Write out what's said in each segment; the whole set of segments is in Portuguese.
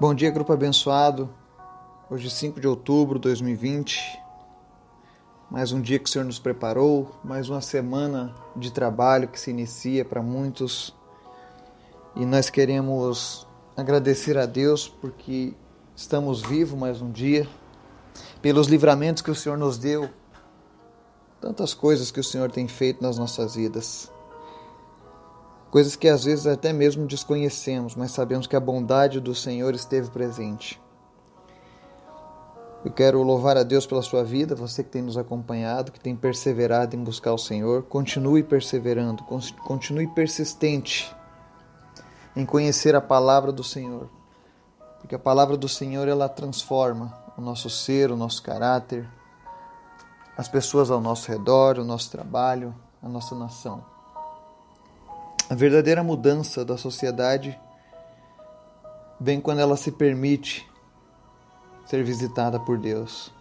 Bom dia, grupo abençoado. Hoje, 5 de outubro de 2020. Mais um dia que o Senhor nos preparou, mais uma semana de trabalho que se inicia para muitos. E nós queremos agradecer a Deus porque estamos vivos mais um dia, pelos livramentos que o Senhor nos deu, tantas coisas que o Senhor tem feito nas nossas vidas coisas que às vezes até mesmo desconhecemos, mas sabemos que a bondade do Senhor esteve presente. Eu quero louvar a Deus pela sua vida, você que tem nos acompanhado, que tem perseverado em buscar o Senhor. Continue perseverando, continue persistente em conhecer a palavra do Senhor, porque a palavra do Senhor ela transforma o nosso ser, o nosso caráter, as pessoas ao nosso redor, o nosso trabalho, a nossa nação. A verdadeira mudança da sociedade vem quando ela se permite ser visitada por Deus.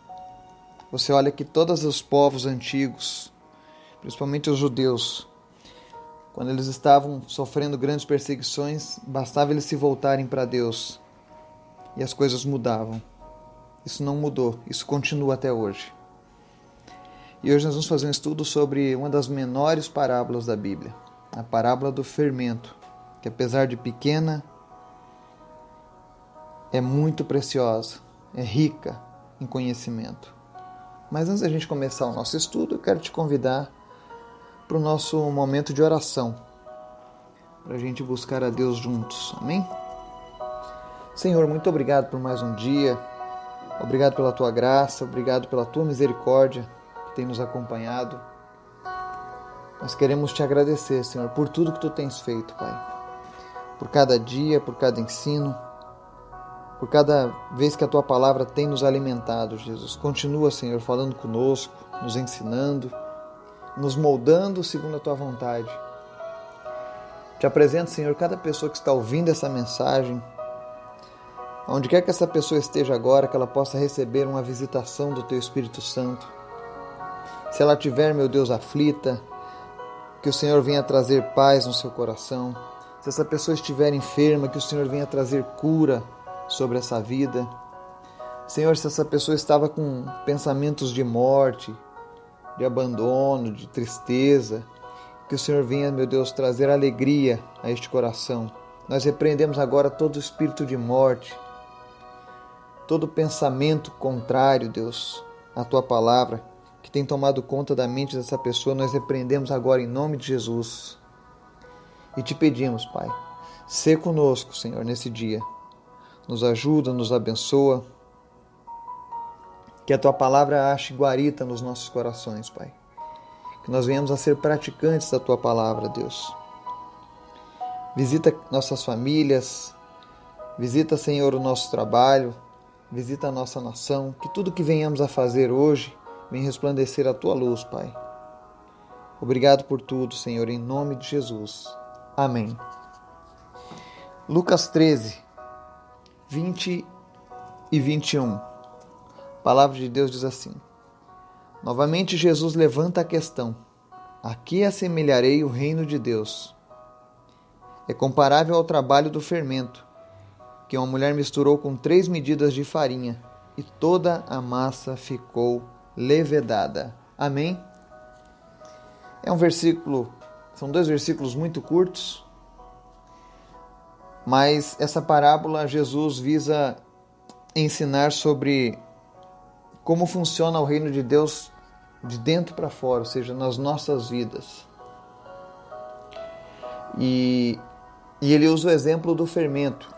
Você olha que todos os povos antigos, principalmente os judeus, quando eles estavam sofrendo grandes perseguições, bastava eles se voltarem para Deus e as coisas mudavam. Isso não mudou, isso continua até hoje. E hoje nós vamos fazer um estudo sobre uma das menores parábolas da Bíblia a parábola do fermento, que apesar de pequena, é muito preciosa, é rica em conhecimento. Mas antes da gente começar o nosso estudo, eu quero te convidar para o nosso momento de oração, para a gente buscar a Deus juntos. Amém? Senhor, muito obrigado por mais um dia, obrigado pela tua graça, obrigado pela tua misericórdia que tem nos acompanhado. Nós queremos te agradecer, Senhor, por tudo que tu tens feito, Pai. Por cada dia, por cada ensino, por cada vez que a tua palavra tem nos alimentado, Jesus. Continua, Senhor, falando conosco, nos ensinando, nos moldando segundo a tua vontade. Te apresento, Senhor, cada pessoa que está ouvindo essa mensagem, onde quer que essa pessoa esteja agora, que ela possa receber uma visitação do teu Espírito Santo. Se ela tiver, meu Deus, aflita, que o Senhor venha trazer paz no seu coração. Se essa pessoa estiver enferma, que o Senhor venha trazer cura sobre essa vida. Senhor, se essa pessoa estava com pensamentos de morte, de abandono, de tristeza, que o Senhor venha, meu Deus, trazer alegria a este coração. Nós repreendemos agora todo espírito de morte, todo pensamento contrário, Deus, à tua palavra que tem tomado conta da mente dessa pessoa, nós repreendemos agora em nome de Jesus. E te pedimos, Pai, ser conosco, Senhor, nesse dia. Nos ajuda, nos abençoa. Que a tua palavra ache guarita nos nossos corações, Pai. Que nós venhamos a ser praticantes da tua palavra, Deus. Visita nossas famílias, visita, Senhor, o nosso trabalho, visita a nossa nação, que tudo que venhamos a fazer hoje Vem resplandecer a tua luz, Pai. Obrigado por tudo, Senhor, em nome de Jesus. Amém. Lucas 13, 20 e 21. A palavra de Deus diz assim: Novamente Jesus levanta a questão: A que assemelharei o reino de Deus? É comparável ao trabalho do fermento, que uma mulher misturou com três medidas de farinha, e toda a massa ficou levedada. Amém? É um versículo, são dois versículos muito curtos, mas essa parábola Jesus visa ensinar sobre como funciona o reino de Deus de dentro para fora, ou seja, nas nossas vidas. E, e ele usa o exemplo do fermento.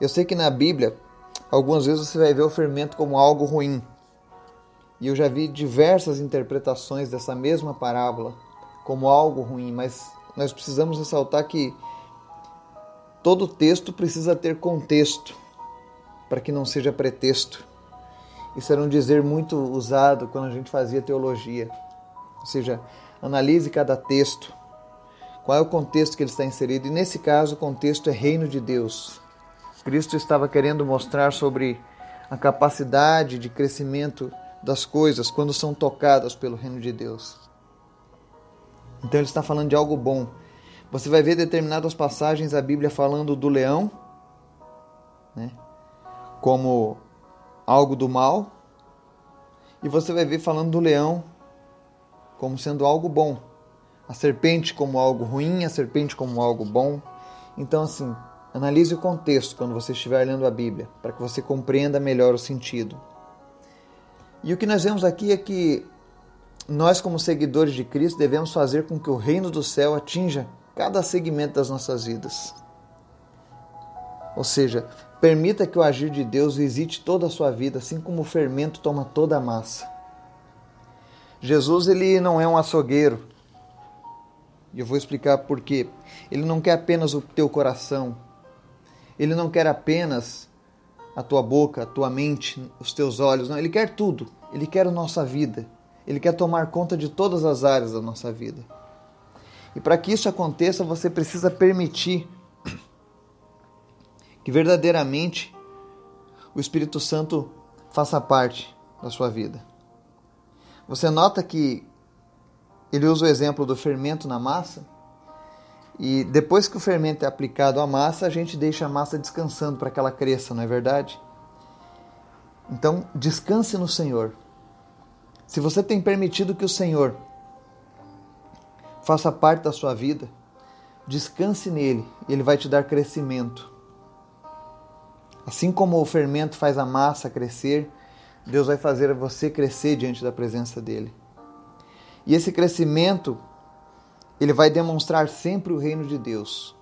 Eu sei que na Bíblia, algumas vezes você vai ver o fermento como algo ruim, e eu já vi diversas interpretações dessa mesma parábola como algo ruim, mas nós precisamos ressaltar que todo texto precisa ter contexto para que não seja pretexto. Isso era um dizer muito usado quando a gente fazia teologia. Ou seja, analise cada texto. Qual é o contexto que ele está inserido? E nesse caso, o contexto é reino de Deus. Cristo estava querendo mostrar sobre a capacidade de crescimento das coisas quando são tocadas pelo reino de Deus. Então ele está falando de algo bom. Você vai ver determinadas passagens a Bíblia falando do leão, né? como algo do mal, e você vai ver falando do leão como sendo algo bom, a serpente como algo ruim, a serpente como algo bom. Então, assim, analise o contexto quando você estiver lendo a Bíblia, para que você compreenda melhor o sentido. E o que nós vemos aqui é que nós, como seguidores de Cristo, devemos fazer com que o reino do céu atinja cada segmento das nossas vidas. Ou seja, permita que o agir de Deus visite toda a sua vida, assim como o fermento toma toda a massa. Jesus ele não é um açougueiro. E eu vou explicar por quê. Ele não quer apenas o teu coração. Ele não quer apenas a tua boca, a tua mente, os teus olhos. Não, ele quer tudo. Ele quer a nossa vida. Ele quer tomar conta de todas as áreas da nossa vida. E para que isso aconteça, você precisa permitir que verdadeiramente o Espírito Santo faça parte da sua vida. Você nota que ele usa o exemplo do fermento na massa, e depois que o fermento é aplicado à massa, a gente deixa a massa descansando para que ela cresça, não é verdade? Então, descanse no Senhor. Se você tem permitido que o Senhor faça parte da sua vida, descanse nele, ele vai te dar crescimento. Assim como o fermento faz a massa crescer, Deus vai fazer você crescer diante da presença dele. E esse crescimento, ele vai demonstrar sempre o reino de Deus.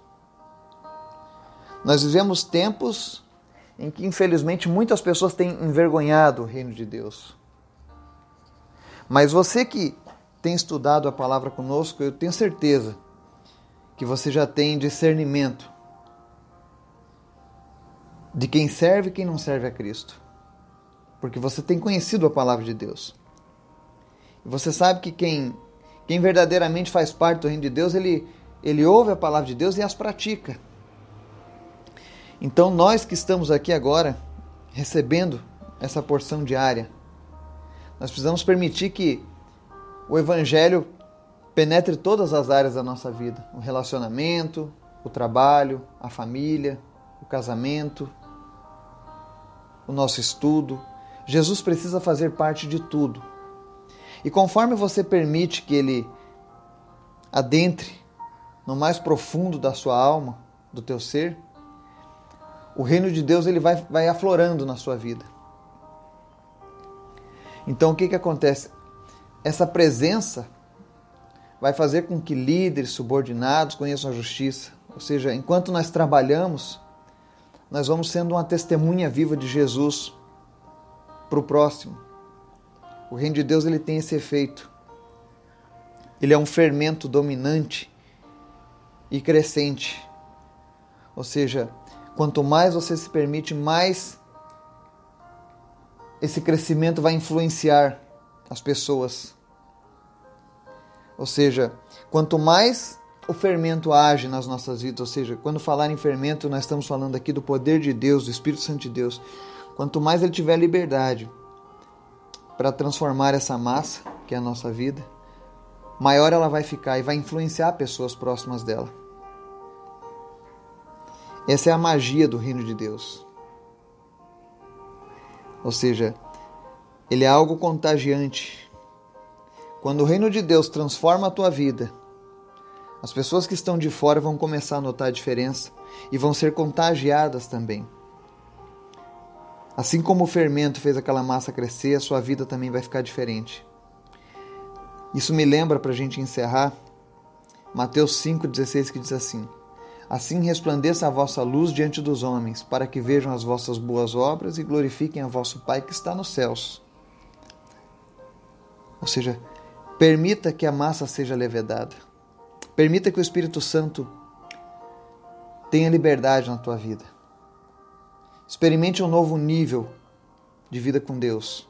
Nós vivemos tempos em que, infelizmente, muitas pessoas têm envergonhado o reino de Deus. Mas você que tem estudado a palavra conosco, eu tenho certeza que você já tem discernimento de quem serve e quem não serve a Cristo porque você tem conhecido a palavra de Deus. Você sabe que quem, quem verdadeiramente faz parte do reino de Deus, ele, ele ouve a palavra de Deus e as pratica. Então, nós que estamos aqui agora, recebendo essa porção diária, nós precisamos permitir que o Evangelho penetre todas as áreas da nossa vida: o relacionamento, o trabalho, a família, o casamento, o nosso estudo, Jesus precisa fazer parte de tudo. E conforme você permite que ele adentre no mais profundo da sua alma, do teu ser, o reino de Deus ele vai, vai aflorando na sua vida. Então o que, que acontece? Essa presença vai fazer com que líderes, subordinados conheçam a justiça. Ou seja, enquanto nós trabalhamos, nós vamos sendo uma testemunha viva de Jesus para o próximo. O reino de Deus ele tem esse efeito. Ele é um fermento dominante e crescente. Ou seja, quanto mais você se permite, mais esse crescimento vai influenciar as pessoas. Ou seja, quanto mais o fermento age nas nossas vidas, ou seja, quando falar em fermento, nós estamos falando aqui do poder de Deus, do Espírito Santo de Deus. Quanto mais ele tiver liberdade para transformar essa massa, que é a nossa vida, maior ela vai ficar e vai influenciar pessoas próximas dela. Essa é a magia do reino de Deus. Ou seja, ele é algo contagiante. Quando o reino de Deus transforma a tua vida, as pessoas que estão de fora vão começar a notar a diferença e vão ser contagiadas também. Assim como o fermento fez aquela massa crescer, a sua vida também vai ficar diferente. Isso me lembra, para a gente encerrar, Mateus 5,16, que diz assim: Assim resplandeça a vossa luz diante dos homens, para que vejam as vossas boas obras e glorifiquem a vosso Pai que está nos céus. Ou seja, permita que a massa seja levedada. Permita que o Espírito Santo tenha liberdade na tua vida. Experimente um novo nível de vida com Deus.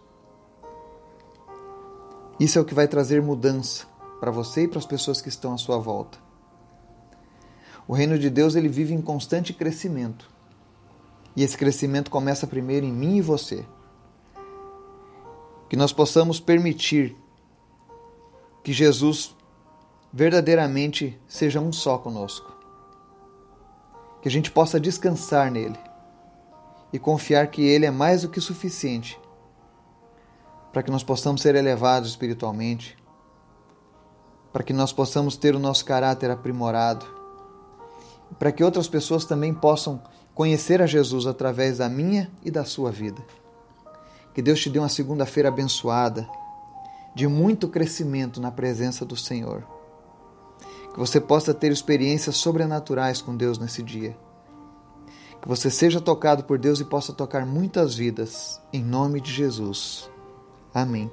Isso é o que vai trazer mudança para você e para as pessoas que estão à sua volta. O reino de Deus ele vive em constante crescimento. E esse crescimento começa primeiro em mim e você. Que nós possamos permitir que Jesus verdadeiramente seja um só conosco. Que a gente possa descansar nele e confiar que Ele é mais do que suficiente para que nós possamos ser elevados espiritualmente, para que nós possamos ter o nosso caráter aprimorado, para que outras pessoas também possam conhecer a Jesus através da minha e da sua vida. Que Deus te dê uma segunda-feira abençoada, de muito crescimento na presença do Senhor. Que você possa ter experiências sobrenaturais com Deus nesse dia. Que você seja tocado por Deus e possa tocar muitas vidas, em nome de Jesus. Amém.